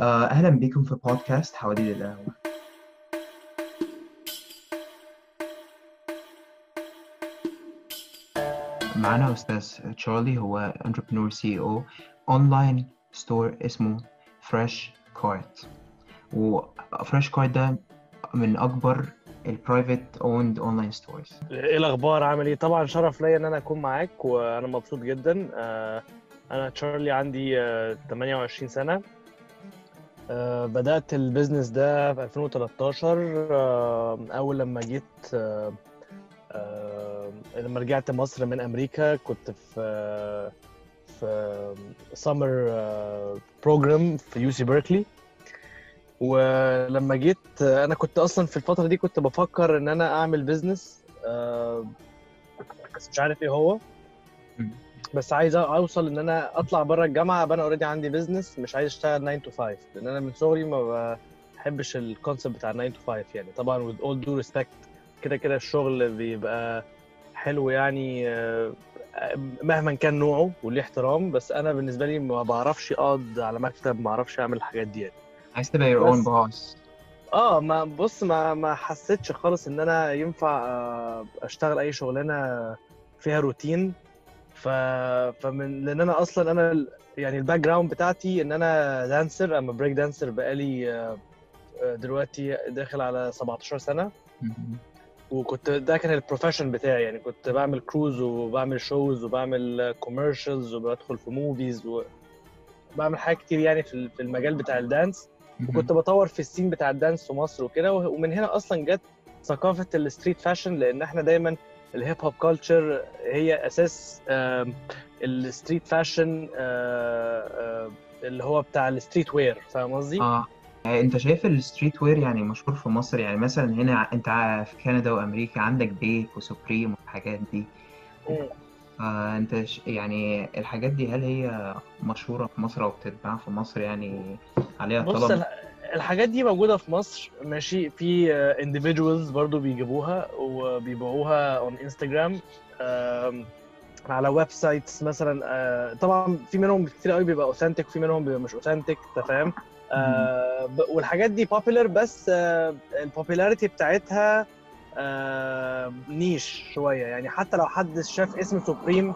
آه، أهلا بكم في بودكاست حواديت القهوة. معانا أستاذ تشارلي هو entrepreneur CEO online store اسمه فريش كارت وفريش كارت ده من أكبر ال private owned online stores إيه الأخبار؟ عامل إيه؟ طبعا شرف ليا إن أنا أكون معاك وأنا مبسوط جدا. آه، أنا تشارلي عندي آه، 28 سنة. آه، بدأت ال business ده في 2013 آه، أول لما جيت آه، آه، لما رجعت مصر من أمريكا كنت في آه، في summer program في يو سي بيركلي ولما جيت آه، أنا كنت أصلا في الفترة دي كنت بفكر إن أنا أعمل business بس مش عارف إيه هو. بس عايز اوصل ان أنا اطلع بره الجامعة ابقى أنا already عندي business مش عايز اشتغل 9 to 5 لأن أنا من صغري ما بحبش ال concept بتاع 9 to 5 يعني. طبعا with all due respect كده كده الشغل بيبقى حلو يعني آه، مهما كان نوعه وليه احترام بس أنا بالنسبة لي ما بعرفش أقعد على مكتب ما أعرفش أعمل الحاجات دي يعني. عايز تبقى your own بس- boss. آه ما بص ما ما حسيتش خالص إن أنا ينفع آه، أشتغل أي شغلانة فيها روتين ف فمن لأن أنا أصلا أنا يعني ال background بتاعتي ان أنا dancer انا break dancer بقالي آه، دلوقتي داخل على 17 سنة. وكنت ده كان ال profession بتاعي. يعني كنت بعمل crews وبعمل shows وبعمل commercials وبدخل في movies وبعمل حاجات كتير يعني في ال- في المجال بتاع ال dance وكنت بطور في ال scene بتاع ال dance في مصر وكده. ومن هنا أصلا جت ثقافة ال street fashion لأن إحنا دايما ال hip hop culture هي أساس ال street fashion آه، اللي هو بتاع ال streetwear فاهم قصدي؟ آه. آه، أنت شايف ال streetwear يعني مشهور في مصر؟ يعني مثلا هنا أنت في كندا وأمريكا عندك Bape و Supreme والحاجات دي. آه أنت ش... يعني الحاجات دي هل هي مشهورة في مصر أو بتتباع في مصر؟ يعني عليها بص طلب؟ الح- الحاجات دي موجودة في مصر ماشي؟ في individuals برضو بيجيبوها وبيبيعوها on Instagram على websites مثلا آه، طبعا في منهم كتير قوي بيبقى authentic وفي منهم بيبقى مش authentic انت فاهم؟ آه، والحاجات دي popular بس ال popularity بتاعتها آه، niche شوية. يعني حتى لو حد شاف اسم Supreme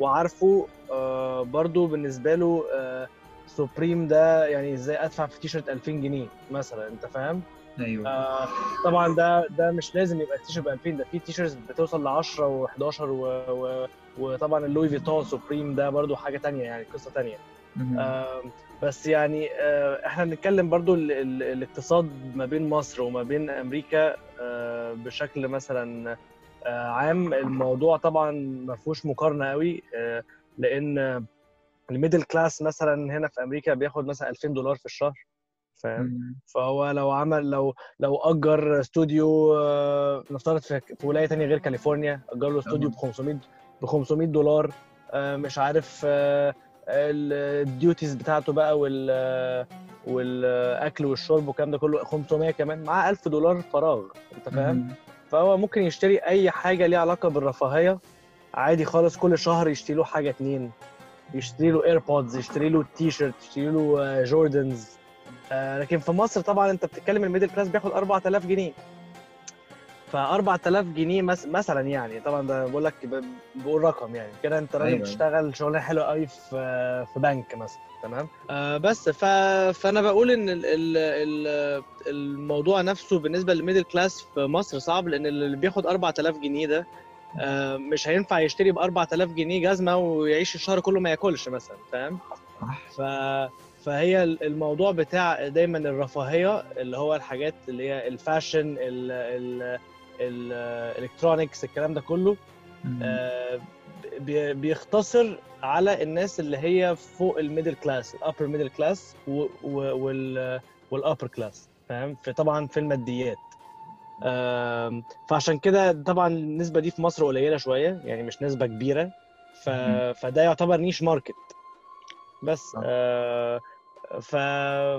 وعارفه آه، برضو بالنسبة له آه، Supreme ده يعني إزاي ادفع في تيشرت 2000 جنيه مثلا انت فاهم؟ أيوه. آه طبعا ده ده مش لازم يبقى التيشرت ب 2000 ده في تيشرت بتوصل ل 10 و11 و... و... وطبعا ال Louis Vuitton Supreme ده برضو حاجة تانية يعني قصة تانية. آه بس يعني آه إحنا بنتكلم برضو ال... ال... الاقتصاد ما بين مصر وما بين أمريكا آه بشكل مثلا آه عام. الموضوع طبعا ما فيهوش مقارنة قوي آه لأن ال middle class مثلا هنا في أمريكا بياخد مثلا 2000 دولار في الشهر فاهم. فهو لو عمل لو لو أجر استوديو آه، نفترض في ولاية تانية غير كاليفورنيا أجر له استوديو ب 500 ب 500 دولار آه، مش عارف آه، ال duties بتاعته بقى وال والأكل والشرب والكلام ده كله 500 كمان معاه 1000 دولار فراغ أنت فاهم. فهو ممكن يشتري أي حاجة ليها علاقة بالرفاهية عادي خالص كل شهر يشتري له حاجة اتنين يشتري له AirPods يشتري له تي شيرت يشتري له آه، Jordans آه، لكن في مصر طبعا أنت بتتكلم ال middle class بياخد 4000 جنيه. ف 4000 جنيه مس... مثلا يعني طبعا ده بقول لك بقول رقم يعني. كده أنت راجل أيوة. بتشتغل شغلانة حلوة قوي في في بنك مثلا تمام؟ آه بس ف... فأنا بقول إن ال... ال... ال... الموضوع نفسه بالنسبة لل middle class في مصر صعب لأن اللي بياخد 4000 جنيه ده آه مش هينفع يشتري ب 4000 جنيه جزمة ويعيش الشهر كله ما ياكلش مثلا فاهم؟ ف فهي الموضوع بتاع دايما الرفاهية اللي هو الحاجات اللي هي ال fashion ال ال ال electronics الكلام ده كله. آه، بي- بيختصر على الناس اللي هي فوق ال middle class ال upper middle class وال وال upper class فاهم؟ في طبعا في الماديات. فعشان كده طبعا النسبة دي في مصر قليلة شوية يعني مش نسبة كبيرة. ف... فده يعتبر niche market بس صح. آه ف...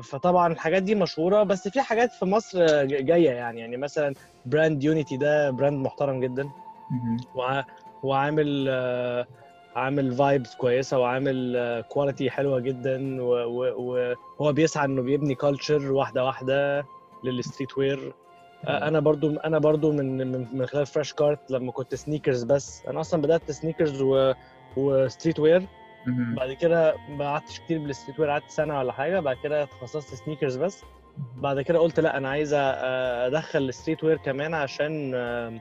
فطبعا الحاجات دي مشهورة بس في حاجات في مصر جاية يعني. يعني مثلا brand Unity ده brand محترم جدا. وع... وعامل آه عامل vibes كويسة وعامل quality حلوة جدا. و- و- وهو بيسعى إنه بيبني culture واحدة واحدة لل streetwear آه، أنا برضو أنا برضو من من من خلال Fresh Cart لما كنت sneakers بس. أنا أصلا بدأت sneakers و و streetwear. بعد كده ما قعدتش كتير بال streetwear قعدت سنة ولا حاجة. بعد كده تخصصت sneakers بس. بعد كده قلت لأ أنا عايز أدخل ال streetwear كمان عشان في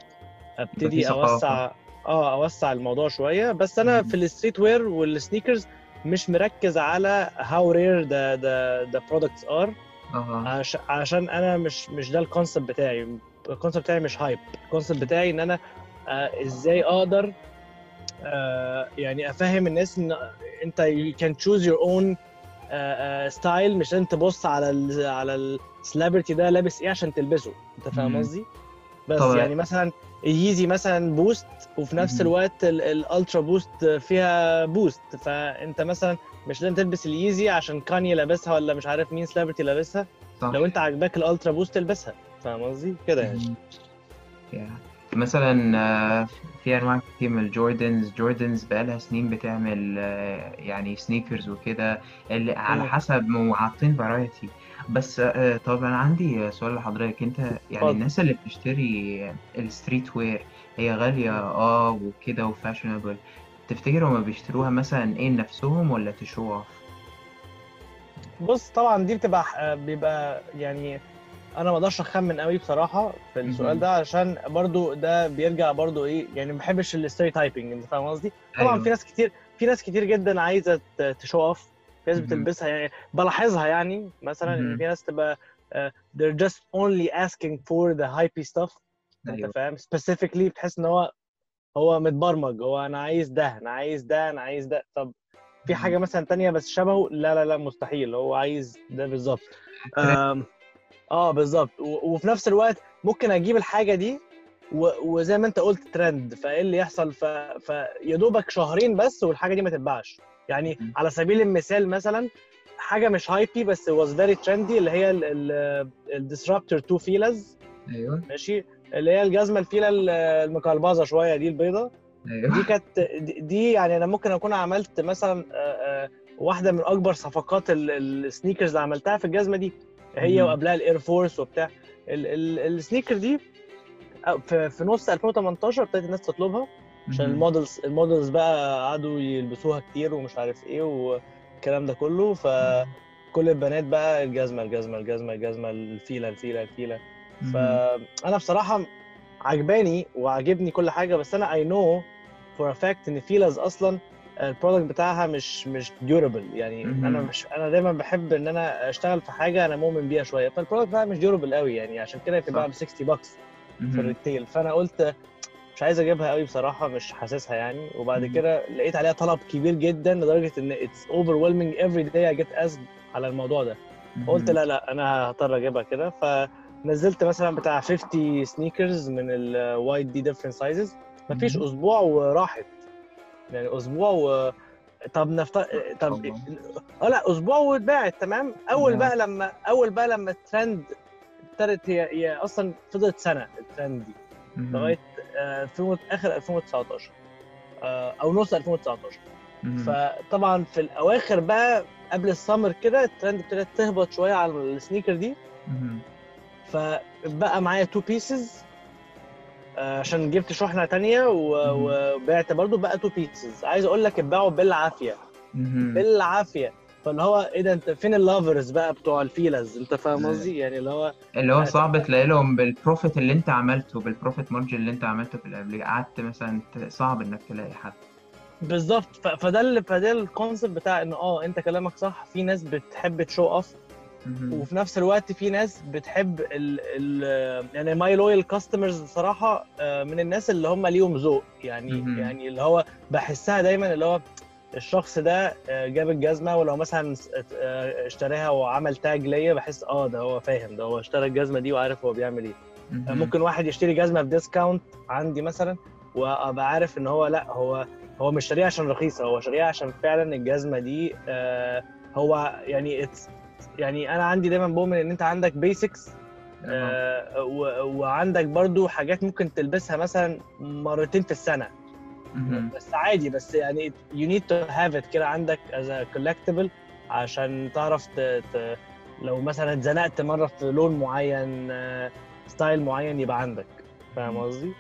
ابتدي. أوسع آه أوسع الموضوع شوية. بس أنا. في ال streetwear وال sneakers مش مركز على how rare the the the products are عش... عشان أنا مش مش ده ال concept بتاعي. ال concept بتاعي مش hype ال concept بتاعي إن أنا آه إزاي أقدر آه يعني أفهم الناس إن أنت you can choose your own style مش لازم تبص على ال على ال celebrity ده لابس إيه عشان تلبسه. أنت فاهم. قصدي؟ بس طبعا. يعني مثلا Yeezy مثلا Boost وفي نفس. الوقت ال- ال Ultraboost فيها Boost فأنت مثلا مش لازم تلبس ال Yeezy عشان Kanye لابسها ولا مش عارف مين celebrity لابسها صح لو أنت عاجباك ال Ultraboost البسها فاهم قصدي كده يعني. Yeah. مثلا آه، في أنواع كتير من ال Jordans Jordans بقالها سنين بتعمل آه، يعني sneakers وكده اللي على. حسب وعاطين variety بس آه، طب أنا عندي سؤال لحضرتك أنت يعني اتفضل. الناس اللي بتشتري ال streetwear هي غالية آه وكده و fashionable تفتكر هما بيشتروها مثلا إيه لنفسهم ولا show off؟ بص طبعا دي بتبقى ح- بيبقى يعني أنا ما أقدرش أخمن قوي بصراحة في السؤال مهم. ده عشان برضو ده بيرجع برضو إيه يعني ما بحبش ال stereotyping أنت فاهم قصدي طبعا أيوة. في ناس كتير في ناس كتير جدا عايزة show off في ناس. بتلبسها يعني بلاحظها يعني مثلا إن. في ناس تبقى uh, they're just only asking for the hypey stuff أنت أيوه فاهم specifically بتحس إن هو هو متبرمج هو أنا عايز ده أنا عايز ده أنا عايز ده طب في. حاجة مثلا تانية بس شبهه لا لا لا مستحيل هو عايز ده بالظبط آه بالظبط وفي نفس الوقت ممكن أجيب الحاجة دي وزي ما أنت قلت ترند فإيه اللي يحصل. فيا دوبك شهرين بس والحاجة دي ما تتباعش يعني. على سبيل المثال مثلا حاجة مش hypey بس was very trendy اللي هي ال Disruptor 2 Fila's أيوه. ماشي؟ اللي هي الجزمة ال Fila ال- المقلبظه شوية دي البيضة. أيوه. دي كانت دي- يعني أنا ممكن أكون عملت مثلا آه، آه، واحدة من أكبر صفقات ال- ال sneakers اللي عملتها في الجزمة دي. هي. وقبلها ال Air Force وبتاع. ال- ال- ال sneaker دي آه، في نص 2018 ابتدت الناس تطلبها. عشان. ال models ال models بقى قعدوا يلبسوها كتير ومش عارف إيه والكلام ده كله فكل البنات بقى الجزمة الجزمة الجزمة الجزمة ال Fila ال Fila ال Fila. فأنا بصراحة عجباني وعاجبني كل حاجة بس أنا I know for fact إن Fila's أصلا ال product بتاعها مش مش durable يعني. أنا مش أنا دايما بحب إن أنا أشتغل في حاجة أنا مؤمن بيها شوية فال product بتاعها مش durable قوي يعني عشان كده بتباع ب 60 bucks في. ال retail فأنا قلت مش عايز أجيبها قوي بصراحة مش حاسسها يعني وبعد. كده لقيت عليها طلب كبير جدا لدرجة إن it's overwhelming every day I get asked على الموضوع ده فقلت. لا لا أنا هضطر أجيبها كده فنزلت مثلا بتاع 50 sneakers من ال white دي different sizes مفيش. أسبوع وراحت يعني أسبوع و طب نفترض طب. آه لا أسبوع واتباعت تمام أول. بقى لما أول بقى لما الترند ابتدت هي هي أصلا فضلت سنة الترند دي. لغاية 2000 آخر 2019 آه، أو نص 2019 مهم. فطبعا في الأواخر بقى قبل السمر كده الترند ابتدت تهبط شوية على ال sneaker دي. فبقى معايا two pieces عشان جبت شحنة تانية. وبعت برضو بقى two pieces عايز أقول لك اتباعوا بالعافية. بالعافية فاللي هو إيه ده أنت فين ال lovers بقى بتوع ال Fila's أنت فاهم. قصدي يعني اللي هو اللي هو صعب تلاقي لهم بال profit اللي أنت عملته بال profit margin اللي أنت عملته في القبل قعدت مثلا صعب إنك تلاقي حد بالظبط فده اللي فده ال concept بتاع إن آه أنت كلامك صح في ناس بتحب show off. وفي نفس الوقت في ناس بتحب ال ال يعني my loyal customers بصراحه من الناس اللي هم ليهم ذوق يعني. يعني اللي هو بحسها دايما اللي هو الشخص ده آه، جاب الجزمة ولو مثلا آه، اشتراها وعمل tag ليا بحس آه ده هو فاهم ده هو اشترى الجزمة دي وعارف هو بيعمل إيه آه،. ممكن واحد يشتري جزمة ب discount عندي مثلا وأبقى عارف إن هو لأ هو هو مش شاريها عشان رخيصة هو شاريها عشان فعلا الجزمة دي آه، هو يعني يعني أنا عندي دايما بؤمن إن أنت عندك basics آه وعندك برضو حاجات ممكن تلبسها مثلا مرتين في السنة. بس عادي بس يعني you need to have it كده عندك a collectible عشان تعرف ت... ت... لو مثلا اتزنقت مرة في لون معين آه، style معين يبقى عندك. فاهم قصدي؟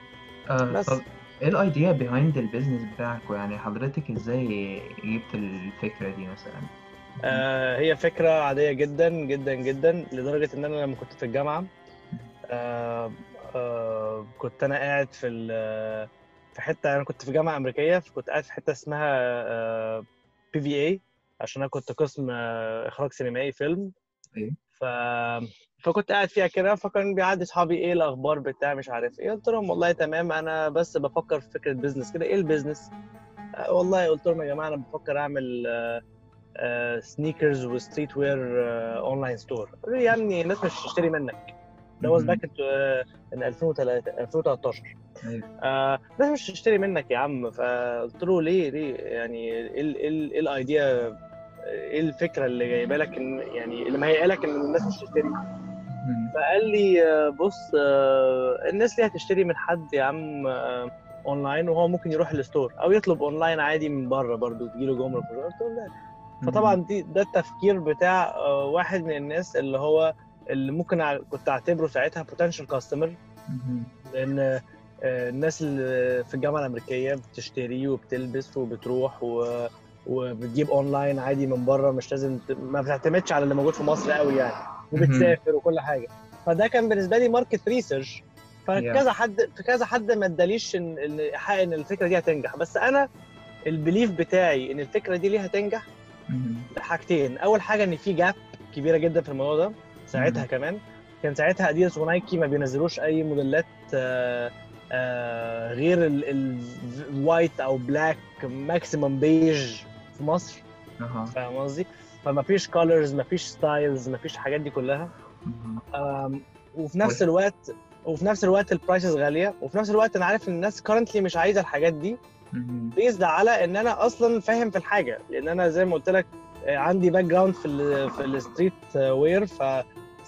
آه بس. طب إيه ال idea behind ال business بتاعك؟ يعني حضرتك إزاي جبت الفكرة دي مثلا؟ آه هي فكرة عادية جدا جدا جدا لدرجة إن أنا لما كنت في الجامعة آه آه كنت أنا قاعد في في حتة أنا كنت في جامعة أمريكية فكنت قاعد في حتة اسمها PVA عشان أنا كنت قسم آه، إخراج سينمائي فيلم. ف فكنت قاعد فيها كده فكان بيعدي صحابي إيه الأخبار بتاع مش عارف إيه قلت لهم والله تمام أنا بس بفكر في فكرة business كده. إيه ال business آه، والله قلت لهم يا جماعة أنا بفكر أعمل sneakers و streetwear online store قالوا لي يا ابني الناس مش هتشتري منك. ده was. back in 2003 2013 أيوة. آه الناس مش هتشتري منك يا عم. فقلت له ليه ليه؟ يعني إيه ال- إيه ال- إيه ال idea إيه الفكرة اللي جايبة لك ان يعني اللي مهيئة لك إن الناس مش تشتري. فقال لي آه، بص آه، الناس ليه هتشتري من حد يا عم آه، اونلاين وهو ممكن يروح ال store؟ أو يطلب اونلاين عادي من بره برضه تجيله جمرك قلت له لا. فطبعا دي ده التفكير بتاع آه، واحد من الناس اللي هو اللي ممكن كنت أعتبره ساعتها potential customer. لأن آه، الناس اللي في الجامعة الأمريكية بتشتري وبتلبس وبتروح و... وبتجيب اونلاين عادي من بره مش لازم. ما بتعتمدش على اللي موجود في مصر قوي يعني. وبتسافر وكل حاجة. فده كان بالنسبة لي market research فكذا حد في كذا حد ما اداليش ان ان حق إن الفكرة دي هتنجح. بس أنا ال belief بتاعي إن الفكرة دي ليه هتنجح مهم. حاجتين أول حاجة إن في gap كبيرة جدا في الموضوع ده. ساعتها مم. كمان كان ساعتها Adidas و Nike ما بينزلوش أي موديلات آه، آه، غير ال white أو black maximum beige في مصر. فاهم قصدي فما فيش colors ما فيش styles ما فيش الحاجات دي كلها وفي نفس. الوقت وفي نفس الوقت ال prices غالية وفي نفس الوقت أنا عارف إن الناس currently مش عايزة الحاجات دي. based على إن أنا أصلا فاهم في الحاجة لأن أنا زي ما قلت لك آه، عندي background في ال في ال streetwear ف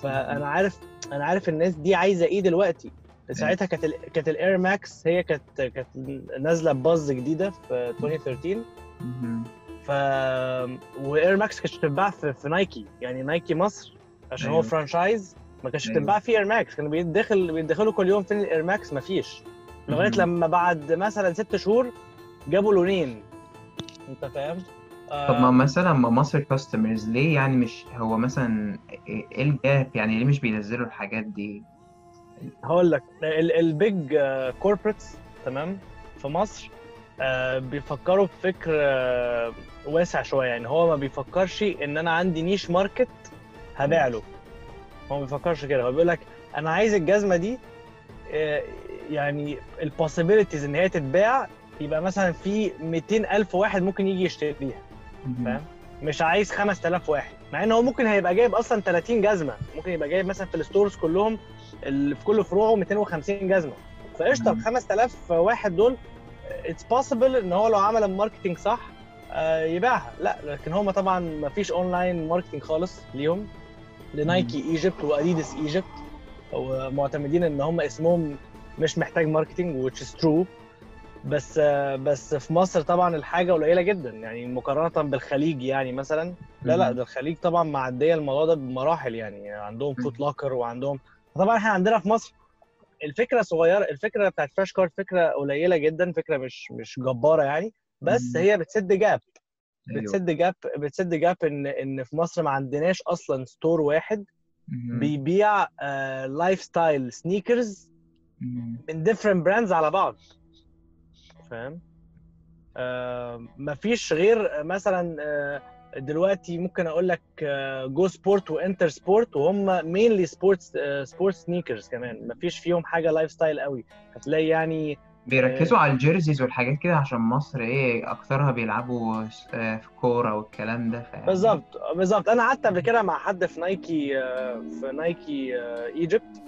فأنا عارف أنا عارف الناس دي عايزة إيه دلوقتي ساعتها كانت ال كانت ال Air Max هي كانت كانت نازلة buzz جديدة في 2013 مهم. ف و Air Max كانت بتتباع في, في Nike يعني Nike مصر عشان هو أيوة. franchise ما كانش أيوة. بتتباع فيه Air Max كانوا بيدخل بيدخلوا كل يوم فين ال Air Max ما فيش لغاية. لما بعد مثلا ست شهور جابوا لونين أنت فاهم؟ طب ما مثلا ما مصر customers ليه يعني مش هو مثلا إيه ال gap يعني ليه مش بينزلوا الحاجات دي؟ هقول لك ال big corporates تمام في مصر آه، بيفكروا بفكر آه، واسع شوية. يعني هو ما بيفكرش إن أنا عندي niche market هبيع له. هو ما بيفكرش كده. هو بيقول لك أنا عايز الجزمة دي آه، يعني ال possibilities إن هي تتباع يبقى مثلا في 200 ألف واحد ممكن يجي يشتريها. فاهم؟ مش عايز 5000 واحد. مع إن هو ممكن هيبقى جايب أصلا 30 جزمة. ممكن يبقى جايب مثلا في ال stores كلهم اللي في كل فروعه 250 جزمة. فقشطة ال مم. 5000 واحد دول it's possible إن هو لو عمل ال marketing صح آه، يبيعها. لا لكن هم طبعا ما فيش online marketing خالص ليهم. لنايكي Egypt وأديداس Egypt ومعتمدين إن هم اسمهم مش محتاج marketing which is true. بس بس في مصر طبعا الحاجة قليلة جدا يعني مقارنة بالخليج يعني مثلا لا لا. ده الخليج طبعا معدية الموضوع ده بمراحل يعني عندهم. فوت لوكر وعندهم طبعا إحنا عندنا في مصر الفكرة صغيرة الفكرة بتاعت فلاش كارد فكرة قليلة جدا فكرة مش مش جبارة يعني بس. هي بتسد gap أيوة. بتسد gap بتسد gap إن إن في مصر ما عندناش أصلا store واحد. بيبيع lifestyle sneakers. من different brands على بعض فاهم؟ آه مفيش غير مثلا آه دلوقتي ممكن أقول لك جو سبورت وإنتر سبورت وهم mainly sports sport sneakers كمان. مفيش فيهم حاجة lifestyle قوي. هتلاقي يعني بيركزوا على ال jerseys والحاجات كده عشان مصر إيه اكترها بيلعبوا آه، في كورة والكلام ده ف بالظبط بالظبط. أنا قعدت قبل كده مع حد في نايكي آه، في نايكي Egypt.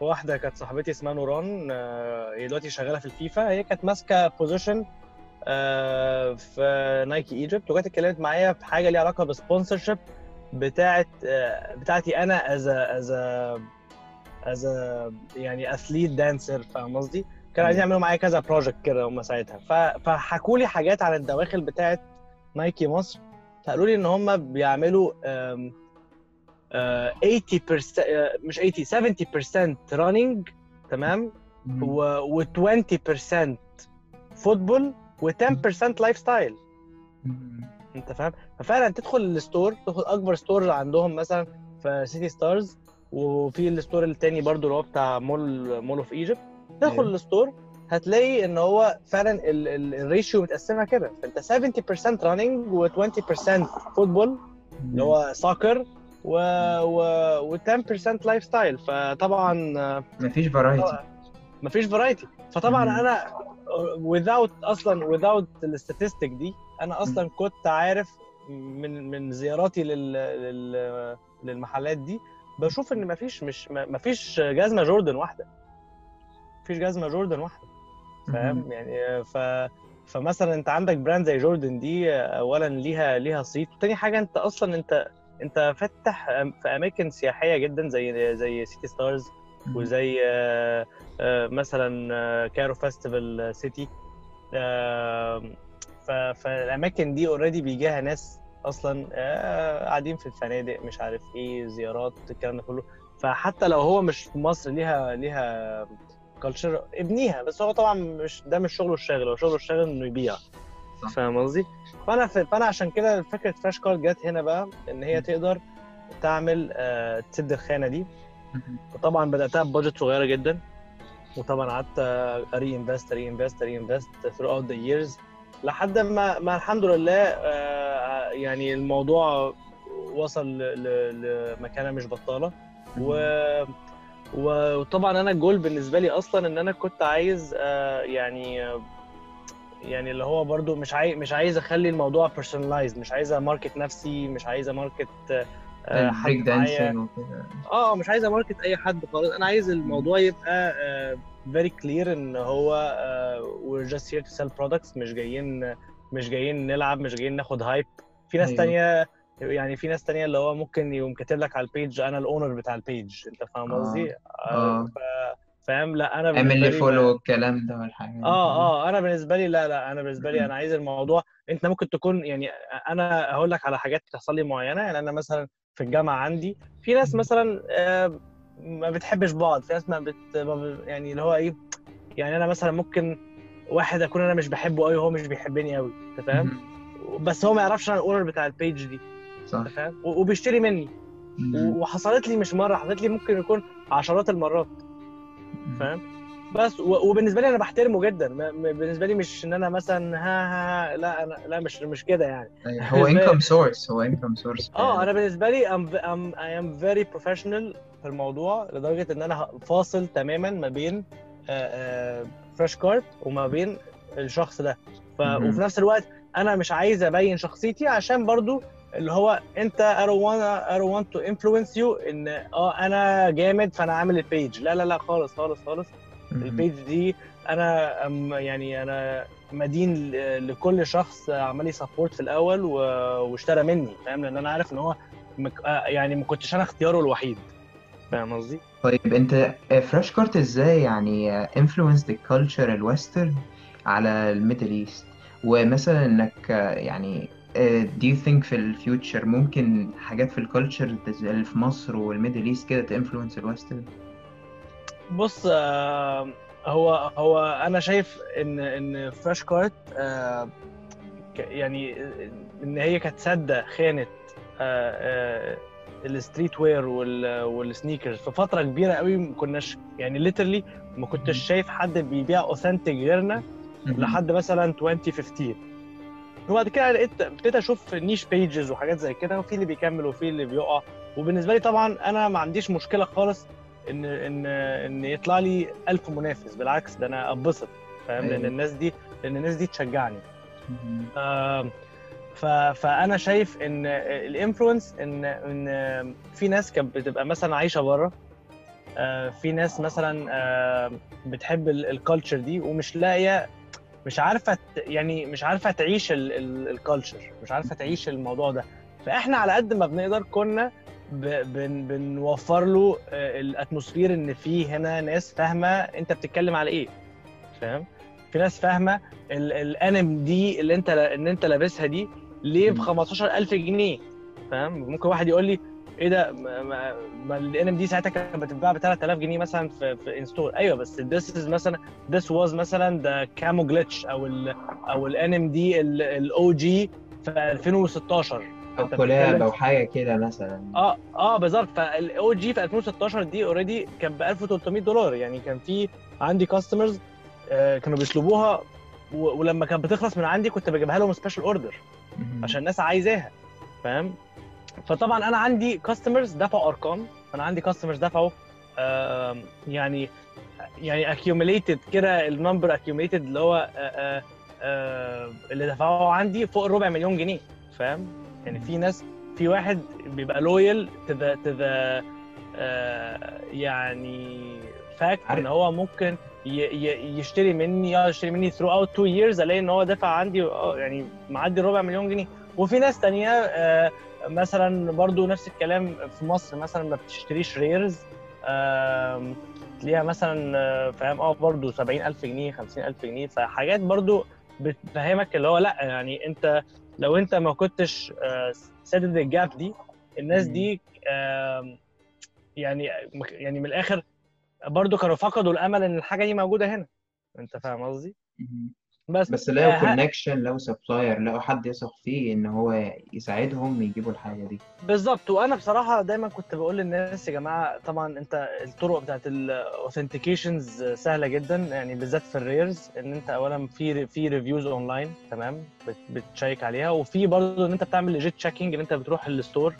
واحدة كانت صاحبتي اسمها نوران آه، هي دلوقتي شغالة في الفيفا. هي كانت ماسكة position في نايكي Egypt وجت اتكلمت معايا في حاجة ليها علاقة بال sponsorship بتاعت آه، بتاعتي أنا as as as يعني athlete dancer فاهم قصدي؟ كانوا عايزين يعملوا معايا كذا project كده هم ساعتها. فحكوا لي حاجات عن الدواخل بتاعت نايكي مصر. قالوا لي إن هم بيعملوا آه، 80% آه، مش 80 70% running تمام؟ و 20% football و10% lifestyle انت فاهم؟ ففعلا تدخل ال store تدخل أكبر store عندهم مثلا في سيتي ستارز وفي ال store التاني برضو اللي هو بتاع مول مول اوف ايجيبت تدخل أيوة. ال store هتلاقي إن هو فعلا ال- ال- ال ratio متقسمة كده. فأنت 70% running و20% football اللي هو soccer و, و... و10% lifestyle فطبعا مفيش variety مفيش variety فطبعا مم. أنا without أصلا without ال statistic دي أنا أصلا كنت عارف من من زياراتي لل, لل للمحلات دي بشوف إن مفيش مش مفيش جزمة جوردن واحدة. مفيش جزمة جوردن واحدة. فاهم؟ يعني ف فمثلا أنت عندك brand زي جوردن دي اولا ليها ليها صيت. وتاني حاجة أنت أصلا أنت انت فاتح في اماكن سياحية جدا زي زي سيتي ستارز وزي آه، آه، مثلا كايرو فيستيفال سيتي فالأماكن دي already بيجيها ناس أصلا آه، قاعدين في الفنادق مش عارف إيه زيارات الكلام ده كله. فحتى لو هو مش في مصر ليها ليها culture ابنيها. بس هو طبعا مش ده مش شغله الشاغل. هو شغله الشاغل إنه يبيع. فاهم قصدي؟ فأنا فأنا عشان كده فكرة فلاش كارد جت هنا بقى إن هي تقدر تعمل آه، تسد الخانة دي. وطبعا بدأتها ب budget صغيرة جدا. وطبعا قعدت أ reinvest أ reinvest أ reinvest throughout the years لحد ما ما الحمد لله آه، يعني الموضوع وصل ل- ل- لمكانة مش بطالة. و وطبعا أنا الجول بالنسبة لي أصلا إن أنا كنت عايز آه، يعني يعني اللي هو برضو مش عايز مش عايز أخلي الموضوع personalized مش عايز أ market نفسي مش عايز أ market آه، حد معايا dancing وكده آه مش عايز أ market أي حد خالص أنا عايز الموضوع يبقى very clear إن هو we're just here to sell products مش جايين مش جايين نلعب مش جايين ناخد hype في ناس أيوة. تانية يعني في ناس تانية اللي هو ممكن يقوم كاتب لك على ال page أنا ال owner بتاع ال page أنت فاهم آه. قصدي؟ آه. ف- فاهم لا أنا اعمل لي follow الكلام ده والحاجات دي آه آه أنا بالنسبة لي لا لا أنا بالنسبة لي. أنا عايز الموضوع أنت ممكن تكون يعني أنا هقول لك على حاجات بتحصل لي معينة يعني أنا مثلا في الجامعة عندي في ناس. مثلا آه، ما بتحبش بعض في ناس ما بت يعني اللي هو إيه يعني أنا مثلا ممكن واحد أكون أنا مش بحبه قوي وهو مش بيحبني قوي أنت فاهم. بس هو ما يعرفش أنا ال owner بتاع ال page دي صح انت فاهم وبيشتري مني وحصلت لي مش مرة حصلت لي ممكن يكون عشرات المرات. فاهم؟ بس وبالنسبة لي أنا بحترمه جدا. بالنسبة لي مش إن أنا مثلا ها ها, ها لا أنا لا مش مش كده يعني. أيوة. هو انكم source هو income source آه أنا بالنسبة لي I'm, I am very professional في الموضوع لدرجة إن أنا فاصل تماما ما بين Fresh Cart وما بين الشخص ده. ف... وفي نفس الوقت أنا مش عايز أبين شخصيتي عشان برضو اللي هو انت I don't wanna, I don't want to influence you ان آه أنا جامد فانا عامل ال page لا لا لا خالص خالص خالص. ال page دي أنا يعني أنا مدين لكل شخص عمل لي support في الأول واشترى مني فاهم؟ لأن أنا عارف إن هو مك... آه يعني ما كنتش أنا اختياره الوحيد. فاهم قصدي؟ طيب أنت Fresh Cart إزاي يعني influence the culture ال western على ال Middle East ومثلا إنك يعني do you think في ال future ممكن حاجات في ال culture اللي في مصر وال Middle East كده ت influence ال western بص آه هو هو أنا شايف إن إن Fresh Cart آه ك- يعني إن هي كانت سادة خانة آه آه ال streetwear وال- وال sneakers في فترة كبيرة قوي ما كناش يعني literally ما كنتش شايف حد بيبيع authentic غيرنا لحد مثلا 2015 وبعد كده لقيت ابتديت أشوف niche pages وحاجات زي كده وفي اللي بيكمل وفي اللي بيقع. وبالنسبة لي طبعا أنا ما عنديش مشكلة خالص ان ان إن يطلع لي ألف منافس. بالعكس ده أنا أتبسط فاهم؟ لأن أيوة. الناس دي لأن الناس دي تشجعني. ف- فأنا شايف إن ال influence ان إن في ناس كانت بتبقى مثلا عايشة بره. آه، في ناس مثلا آه، بتحب ال culture دي ومش لاقية مش عارفة يعني مش عارفة تعيش ال culture مش عارفة تعيش الموضوع ده. فإحنا على قد ما بنقدر كنا بن بنوفر له آه، ال atmosphere إن في هنا ناس فاهمة أنت بتتكلم على إيه فاهم؟ في ناس فاهمة ال NMD اللي أنت إن أنت لابسها دي ليه ب مم. 15000 جنيه فاهم؟ ممكن واحد يقول لي إيه ده؟ ما- ما ما ال NMD ساعتها كانت بتتباع ب 3000 جنيه مثلا في في in-store أيوه بس this is مثلا this was مثلا the camo glitch أو ال أو ال NMD ال OG في 2016 أو collab أو حاجة كده مثلا. آه آه بالظبط. فال OG في 2016 دي already كان ب 1300 دولار. يعني كان في عندي customers كانوا بيطلبوها ولما كانت بتخلص من عندي كنت بجيبها لهم special order. عشان الناس عايزاها. فاهم؟ فطبعا أنا عندي customers دفعوا أرقام. أنا عندي customers دفعوا يعني يعني accumulated كده ال number accumulated اللي هو آه، آه، اللي دفعوه عندي فوق الربع مليون جنيه فاهم؟ يعني في ناس في واحد بيبقى loyal to the to the يعني fact إن هو ممكن يشتري مني يقعد يشتري مني through out two years ألاقي إن هو دفع عندي آه، يعني معدي الربع مليون جنيه. وفي ناس تانية مثلا برضو نفس الكلام في مصر مثلا ما بتشتريش rares تلاقيها مثلا آه، فاهم آه برضو 70000 جنيه 50000 جنيه فحاجات برضو بتفهمك اللي هو لا يعني انت لو انت ما كنتش آه، سادد ال gap دي الناس. دي يعني يعني من الآخر برضو كانوا فقدوا الأمل إن الحاجة دي موجودة هنا أنت فاهم قصدي. بس بس لقوا آه، connection لقوا supplier لقوا حد يثق فيه إن هو يساعدهم يجيبوا الحاجة دي. بالظبط. وأنا بصراحة دايما كنت بقول للناس يا جماعة طبعا أنت الطرق بتاعت ال authentications سهلة جدا يعني بالذات في ال rares إن أنت اولا في في reviews online تمام؟ بت- بتشيك عليها. وفي برضه إن أنت بتعمل legit checking إن أنت بتروح ال store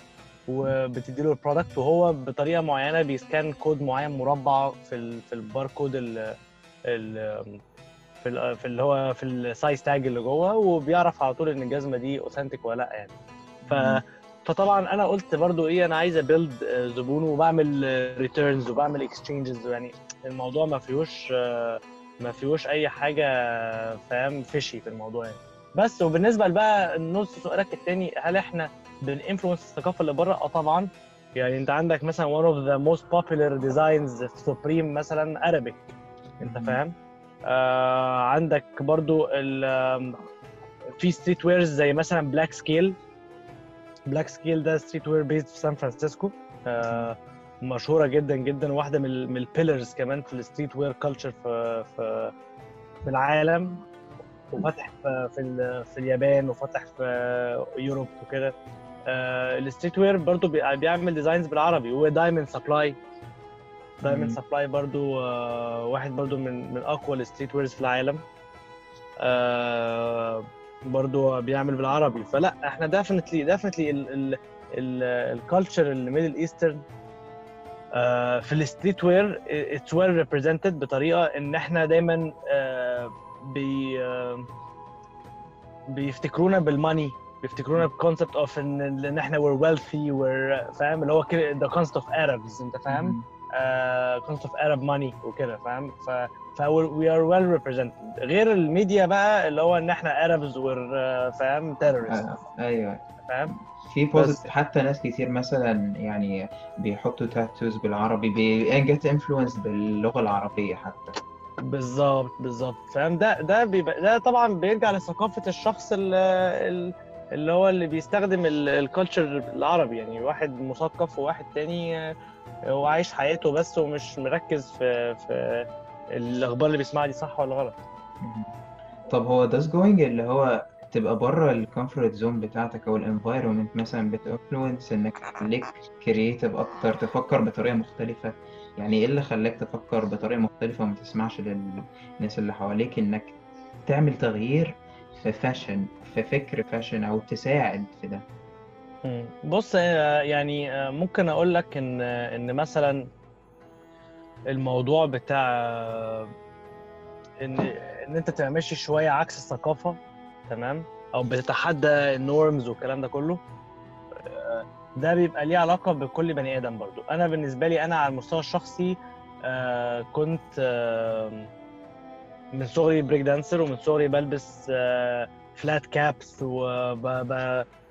وبتدي له ال product وهو بطريقة معينة بي scan code معين مربع في ال في الباركود ال ال في في اللي هو في ال size tag اللي جوه وبيعرف على طول إن الجزمة دي authentic ولا لأ يعني ف. فطبعا أنا قلت برضو إيه أنا عايز ا build زبون وبعمل returns وبعمل exchanges يعني الموضوع ما فيهوش ما فيهوش أي حاجة فاهم fishy في الموضوع يعني بس وبالنسبة بقى نص سؤالك التاني هل إحنا بن influence الثقافة اللي بره؟ آه طبعا يعني أنت عندك مثلا one of the most popular designs في Supreme مثلا Arabic أنت. فاهم؟ آه عندك برضو في streetwears زي مثلا Black Scale Black Scale ده streetwear based في سان فرانسيسكو آه مشهورة جدا جدا واحدة من من ال pillars كمان في ال streetwear culture في في في العالم وفتح في في, في اليابان وفتح في Europe وكده. ال streetwear برضه بي- بيعمل designs بالعربي و Diamond Supply Diamond. Supply برضه آه واحد برضه من من أقوى ال streetwears في العالم. آه برضه بيعمل بالعربي. فلا إحنا definitely definitely ال culture ال Middle Eastern في ال streetwear it's well represented بطريقة إن إحنا دايما آه، بي بيفتكرونا بالماني بيفتكرونا ب concept of إن إحنا we're wealthy we're فاهم؟ اللي هو the concept of Arabs أنت فاهم. concept of Arab money وكده فاهم؟ ف ف we are well represented. غير الميديا بقى اللي هو إن إحنا we're آه، فاهم؟ Terrorists. آه، أيوه. فاهم؟ في بس- opposite حتى ناس كتير مثلا يعني بيحطوا tattoos بالعربي بي get influence باللغة العربية حتى. بالظبط بالظبط. فاهم؟ ده ده بيبقى ده طبعا بيرجع لثقافة الشخص ال- ال- اللي هو اللي بيستخدم ال culture العربي يعني واحد مثقف وواحد تاني آه، هو عايش حياته بس ومش مركز في في الأخبار اللي بيسمعها دي صح ولا غلط. طب هو does going اللي هو تبقى بره ال comfort zone بتاعتك أو ال environment مثلا بت influence إنك تخليك creative أكتر تفكر بطريقة مختلفة يعني إيه اللي خلاك تفكر بطريقة مختلفة وما تسمعش للناس اللي حواليك إنك تعمل تغيير في fashion في فكر fashion أو تساعد في ده. بص آه، يعني آه، ممكن أقول لك إن إن مثلا الموضوع بتاع آه، إن إن أنت تبقى شوية عكس الثقافة تمام؟ أو بتتحدى ال norms والكلام ده كله آه، ده بيبقى ليه علاقة بكل بني آدم برضو. أنا بالنسبة لي أنا على المستوى الشخصي آه، كنت آه، من صغري break dancer ومن صغري بلبس flat caps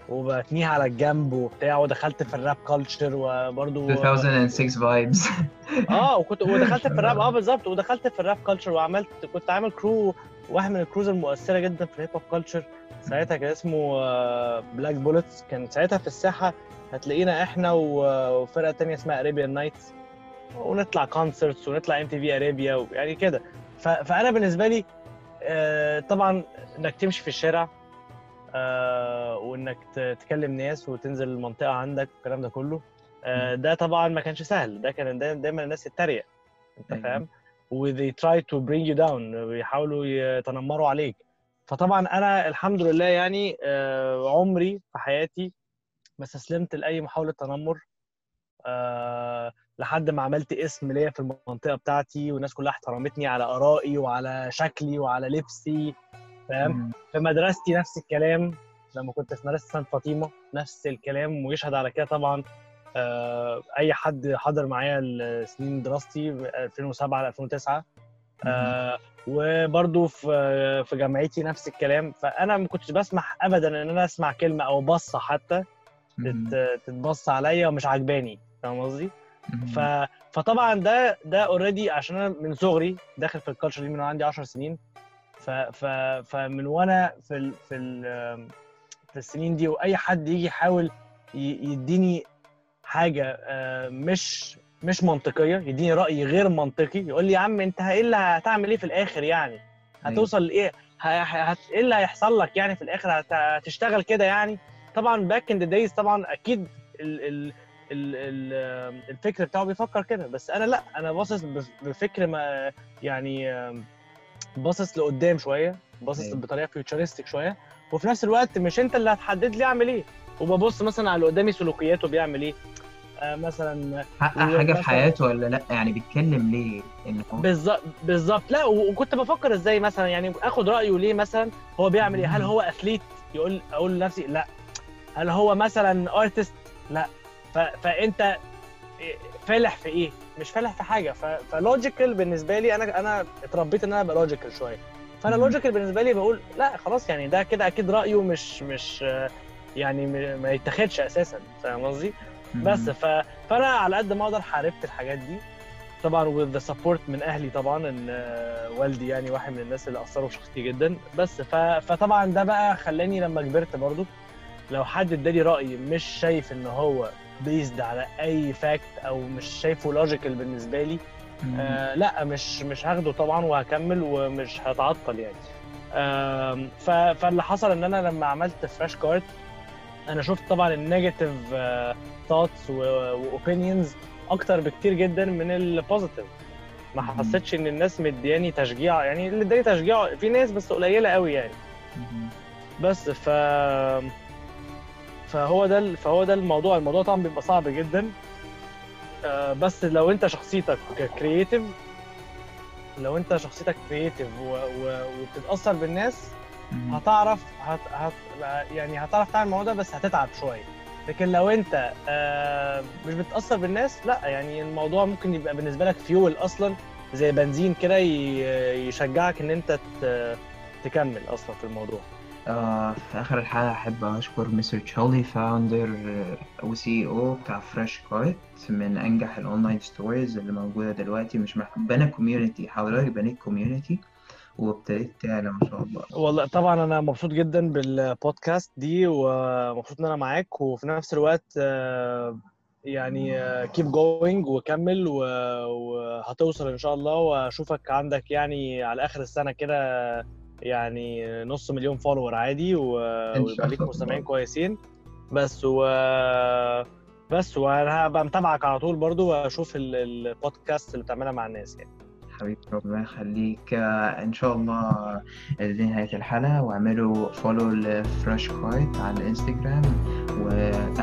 وبتنيها على الجنب وبتاع ودخلت في ال rap culture وبرضو 2006 vibes آه وكنت ودخلت في الراب آه بالظبط ودخلت في ال rap culture وعملت كنت عامل crew واحد من ال crews المؤثرة جدا في ال hip hop culture ساعتها كان اسمه Black Bullets كان ساعتها في الساحة هتلاقينا إحنا وفرقة تانية اسمها Arabian Knights ونطلع concerts ونطلع MTV Arabia يعني كده. فأنا بالنسبة لي آه، طبعا إنك تمشي في الشارع آه، وإنك تكلم ناس وتنزل المنطقة عندك والكلام ده كله آه، ده طبعا ما كانش سهل ده كان دايما, الناس تتريق أنت أيوة. فاهم؟ و they try to bring you down بيحاولوا يتنمروا عليك. فطبعا أنا الحمد لله يعني عمري في حياتي ما استسلمت لأي محاولة تنمر لحد ما عملت اسم ليا في المنطقة بتاعتي والناس كلها احترمتني على آرائي وعلى شكلي وعلى لبسي فاهم؟ في مدرستي نفس الكلام لما كنت في مدرسة سانت فاطمة نفس الكلام ويشهد على كده طبعا آه، أي حد حضر معايا سنين دراستي 2007 ل 2009 آه، وبرضو في في جامعتي نفس الكلام. فأنا ما كنتش بسمح ابدا إن أنا أسمع كلمة أو بصة حتى تت- تتبص عليا ومش عجباني فاهم قصدي؟ ف... فطبعا ده ده already عشان أنا من صغري داخل في ال culture دي من عندي 10 سنين. ف... ف... فمن وأنا في ال... في ال... في السنين دي وأي حد يجي يحاول ي... يديني حاجة آه، مش مش منطقية يديني رأي غير منطقي يقول لي يا عم أنت إيه اللي هتعمل إيه في الآخر يعني؟ هتوصل لإيه. إيه اللي هيحصل لك يعني في الآخر؟ هت... هتشتغل كده يعني؟ طبعا back in the days طبعا أكيد ال... ال... ال... ال... الفكر بتاعه بيفكر كده. بس أنا لأ أنا باصص بف- بفكر ما يعني باصص لقدام شوية باصص أيوة. بطريقة futuristic شوية. وفي نفس الوقت مش أنت اللي هتحدد لي أعمل إيه. وببص مثلا على اللي قدامي سلوكياته بيعمل إيه. آه مثلا حقق حاجة في حياته ولا لأ؟ يعني بيتكلم ليه؟ إن هو بالظبط بالظبط. لأ وكنت بفكر إزاي مثلا؟ يعني آخد رأيه ليه مثلا؟ هو بيعمل إيه؟ هل هو athlete يقول أقول لنفسي لأ. هل هو مثلا artist لأ. فانت فالح في إيه؟ مش فالح في حاجة. ف... ف logical بالنسبة لي أنا أنا اتربيت ان أنا ابقى logical شوية. فانا. logical بالنسبة لي بقول لا خلاص يعني ده كده أكيد رأيه مش مش يعني ما يتاخدش أساسا فاهم قصدي؟ بس ف... فانا على قد ما أقدر حاربت الحاجات دي. طبعا the support من أهلي طبعا ان والدي يعني واحد من الناس اللي أثروا في شخصيتي جدا. بس ف... فطبعا ده بقى خلاني لما كبرت برضو لو حد اداني رأي مش شايف إن هو based على أي fact أو مش شايفه logical بالنسبة لي آه لأ مش مش هاخده طبعا وهكمل ومش هتعطل يعني. ف... فاللي حصل إن أنا لما عملت Fresh Card أنا شفت طبعا ال negative thoughts و opinions أكتر بكتير جدا من ال positive ما. حسيتش إن الناس مدياني تشجيع يعني اللي اداني تشجيع في ناس بس قليلة قوي يعني. بس ف فهو ده فهو ده الموضوع. الموضوع طبعا بيبقى صعب جدا. آه، بس لو انت شخصيتك creative لو انت شخصيتك creative وبتتأثر بالناس هتعرف هت... هت... يعني هتعرف تعمل الموضوع ده بس هتتعب شوية. لكن لو انت آه، مش بتتأثر بالناس لا يعني الموضوع ممكن يبقى بالنسبة لك فيول أصلا زي بنزين كده يشجعك إن انت ت- تكمل أصلا في الموضوع. آه في آخر الحلقة أحب أشكر Mr. تشارلي founder و CEO بتاع Fresh Cart من أنجح ال online stores اللي موجودة دلوقتي. مش مح... بنى community حضرتك بنيت community وابتديت تعلى ما شاء الله. والله طبعا أنا مبسوط جدا بالبودكاست دي ومبسوط إن أنا معاك وفي نفس الوقت آه، يعني keep going وكمل وهتوصل إن شاء الله وأشوفك عندك يعني على آخر السنة كده يعني نص مليون follower عادي و- ويبقى ليك. مستمعين كويسين. بس و بس وأنا هبقى متابعك على طول برضو وأشوف ال- البودكاست اللي بتعملها مع الناس يعني. حبيبي ربنا يخليك. إن شاء الله دي نهاية الحلقة واعملوا follow ل Fresh Cart على ال Instagram diaries